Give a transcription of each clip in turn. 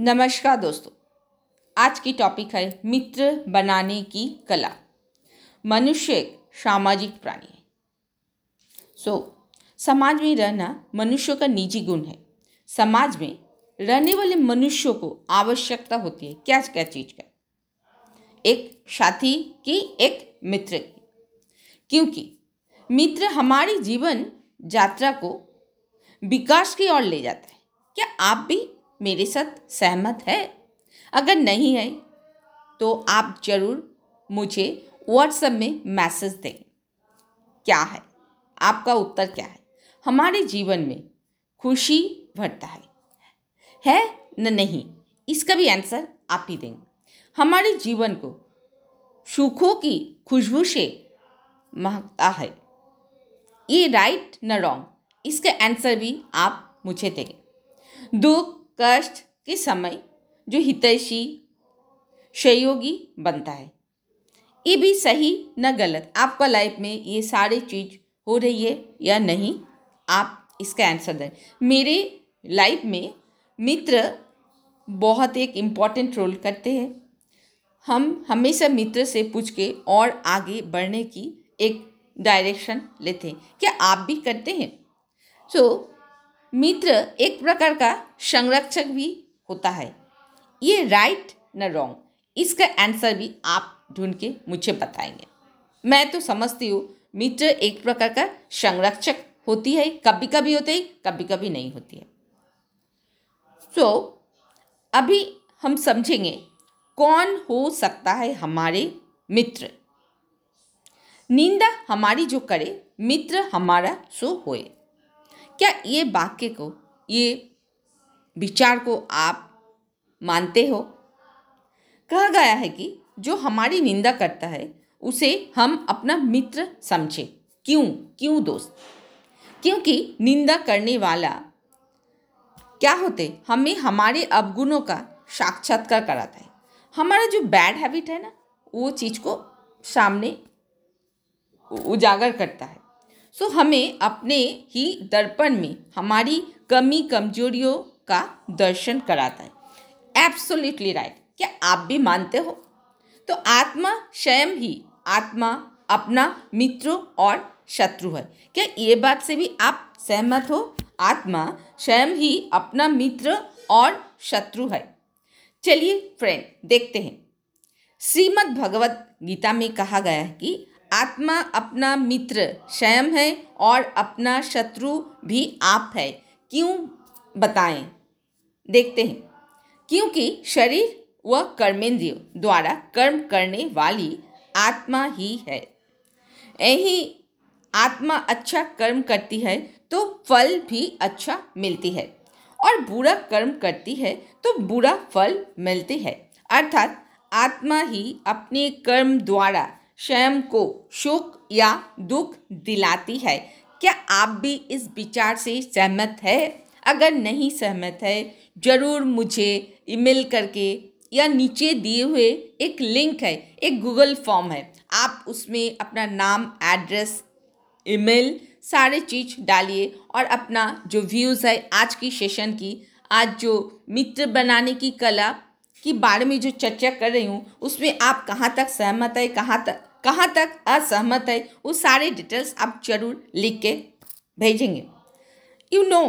नमस्कार दोस्तों आज की टॉपिक है मित्र बनाने की कला। मनुष्य एक सामाजिक प्राणी है। सो so, समाज में रहना मनुष्य का निजी गुण है। समाज में रहने वाले मनुष्यों को आवश्यकता होती है। क्या क्या चीज़ का? एक साथी की एक मित्र की। क्योंकि मित्र हमारी जीवन यात्रा को विकास की ओर ले जाता है। क्या आप भी मेरे साथ सहमत है। अगर नहीं है तो आप ज़रूर मुझे व्हाट्सएप में मैसेज दें। क्या है? आपका उत्तर क्या है? हमारे जीवन में खुशी भरता है। है न नहीं? इसका भी आंसर आप ही देंगे। हमारे जीवन को सुखों की खुशबू से महकता है। ये राइट न रॉन्ग इसका आंसर भी आप मुझे देंगे। दुख कष्ट के समय जो हितैषी सहयोगी बनता है। ये भी सही न गलत। आपका लाइफ में ये सारी चीज़ हो रही है या नहीं आप इसका आंसर दें। मेरे लाइफ में मित्र बहुत एक इंपॉर्टेंट रोल करते हैं। हम हमेशा मित्र से पूछ के और आगे बढ़ने की एक डायरेक्शन लेते हैं। क्या आप भी करते हैं? सो so, मित्र एक प्रकार का संरक्षक भी होता है। ये राइट न रॉन्ग इसका आंसर भी आप ढूंढ के मुझे बताएँगे। मैं तो समझती हूँ मित्र एक प्रकार का संरक्षक होती है कभी कभी होते है कभी कभी नहीं होती है। सो so, अभी हम समझेंगे कौन हो सकता है हमारे मित्र। निंदा हमारी जो करे मित्र हमारा सो होए। क्या ये वाक्य को, ये विचार को आप मानते हो? कहा गया है कि जो हमारी निंदा करता है, उसे हम अपना मित्र समझें। क्यों? क्यों दोस्त? क्योंकि निंदा करने वाला क्या होते? हमें हमारे अवगुणों का साक्षात्कार कराता है। हमारा जो बैड हैबिट है ना, वो चीज़ को सामने उजागर करता है। सो हमें अपने ही दर्पण में हमारी कमी कमजोरियों का दर्शन कराता है। एब्सोल्युटली राइट क्या आप भी मानते हो? तो आत्मा स्वयं ही, आत्मा अपना मित्र और शत्रु है। क्या ये बात से भी आप सहमत हो? आत्मा स्वयं ही अपना मित्र और शत्रु है। चलिए फ्रेंड देखते हैं। श्रीमद् भगवत गीता में कहा गया है कि आत्मा अपना मित्र स्वयं है और अपना शत्रु भी आप है। क्यों? बताएँ। देखते हैं। क्योंकि शरीर व कर्मेंद्रिय द्वारा कर्म करने वाली आत्मा ही है। यही आत्मा अच्छा कर्म करती है तो फल भी अच्छा मिलती है और बुरा कर्म करती है तो बुरा फल मिलती है। अर्थात आत्मा ही अपने कर्म द्वारा स्वयं को सुख या दुख दिलाती है। क्या आप भी इस विचार से सहमत है? अगर नहीं सहमत है, ज़रूर मुझे ईमेल करके या नीचे दिए हुए एक लिंक है, एक गूगल फॉर्म है, आप उसमें अपना नाम, एड्रेस, ईमेल सारे चीज़ डालिए और अपना जो व्यूज़ है आज की सेशन की, आज जो मित्र बनाने की कला के बारे में जो चर्चा कर रही हूँ, उसमें आप कहाँ तक सहमत है, कहाँ तक कहाँ तक असहमत है, वो सारे डिटेल्स आप ज़रूर लिख के भेजेंगे। You know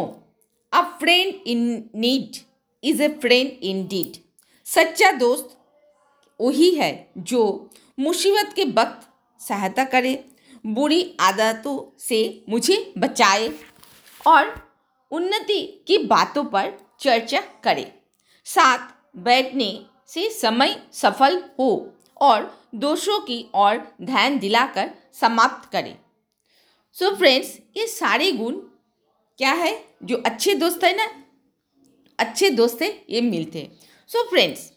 a friend in need is a friend in deed सच्चा दोस्त वही है जो मुसीबत के वक्त सहायता करे, बुरी आदतों से मुझे बचाए और उन्नति की बातों पर चर्चा करे। साथ बैठने से समय सफल हो और दोषों की ओर ध्यान दिलाकर समाप्त करें। सो so फ्रेंड्स ये सारे गुण क्या है? जो अच्छे दोस्त है ना, अच्छे दोस्त है ये मिलते हैं। सो फ्रेंड्स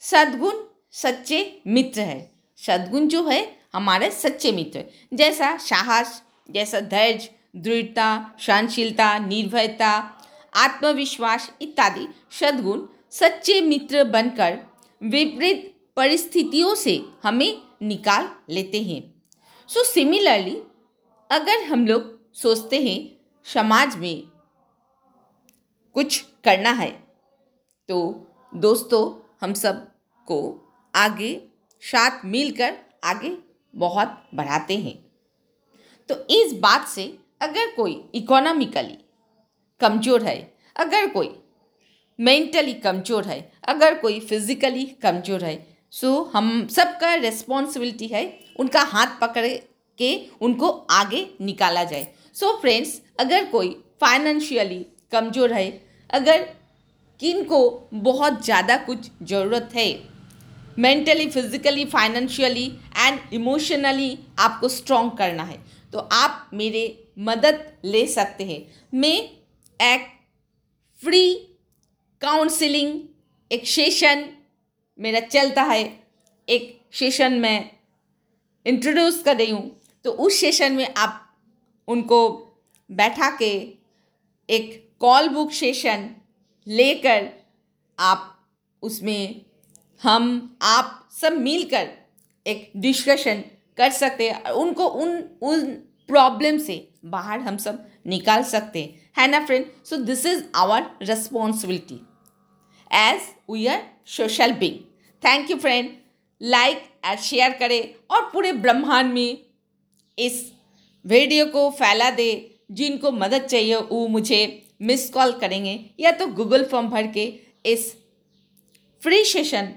सद्गुण सच्चे मित्र है। सद्गुण जो है, हमारे सच्चे मित्र है। जैसा साहस, जैसा धैर्य, दृढ़ता, सहनशीलता, निर्भयता, आत्मविश्वास इत्यादि सद्गुण सच्चे मित्र बनकर विपरीत परिस्थितियों से हमें निकाल लेते हैं। सो so, सिमिलरली अगर हम लोग सोचते हैं समाज में कुछ करना है तो दोस्तों हम सबको आगे साथ मिलकर आगे बहुत बढ़ाते हैं। तो इस बात से अगर कोई इकोनॉमिकली कमज़ोर है अगर कोई मेंटली कमज़ोर है अगर कोई फिज़िकली कमज़ोर है सो so, हम सबका रिस्पॉन्सिबिलिटी है उनका हाथ पकड़ के उनको आगे निकाला जाए। सो so फ्रेंड्स अगर कोई फाइनेंशियली कमज़ोर है अगर किन को बहुत ज़्यादा कुछ ज़रूरत है mentally physically financially and emotionally आपको स्ट्रॉन्ग करना है तो आप मेरे मदद ले सकते हैं। मैं एक फ्री काउंसलिंग एक सेशन मेरा चलता है। एक सेशन में इंट्रोड्यूस कर रही हूँ। तो उस सेशन में आप उनको बैठा के एक कॉल बुक सेशन लेकर आप उसमें हम, आप सब मिलकर एक डिस्कशन कर सकते हैं। उनको उन उन प्रॉब्लम से बाहर हम सब निकाल सकते हैं। है ना friend so this is our responsibility as we are social being thank you friend like and share करें और पूरे ब्रह्मांड में इस वीडियो को फैला दे जिनको मदद चाहिए वो मुझे मिस कॉल करेंगे या तो गूगल फॉर्म भर के इस फ्री सेशन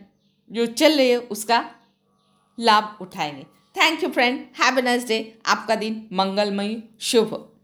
जो चल रही है उसका लाभ उठाएँगे। Thank you friend have nice day आपका दिन मंगलमय शुभ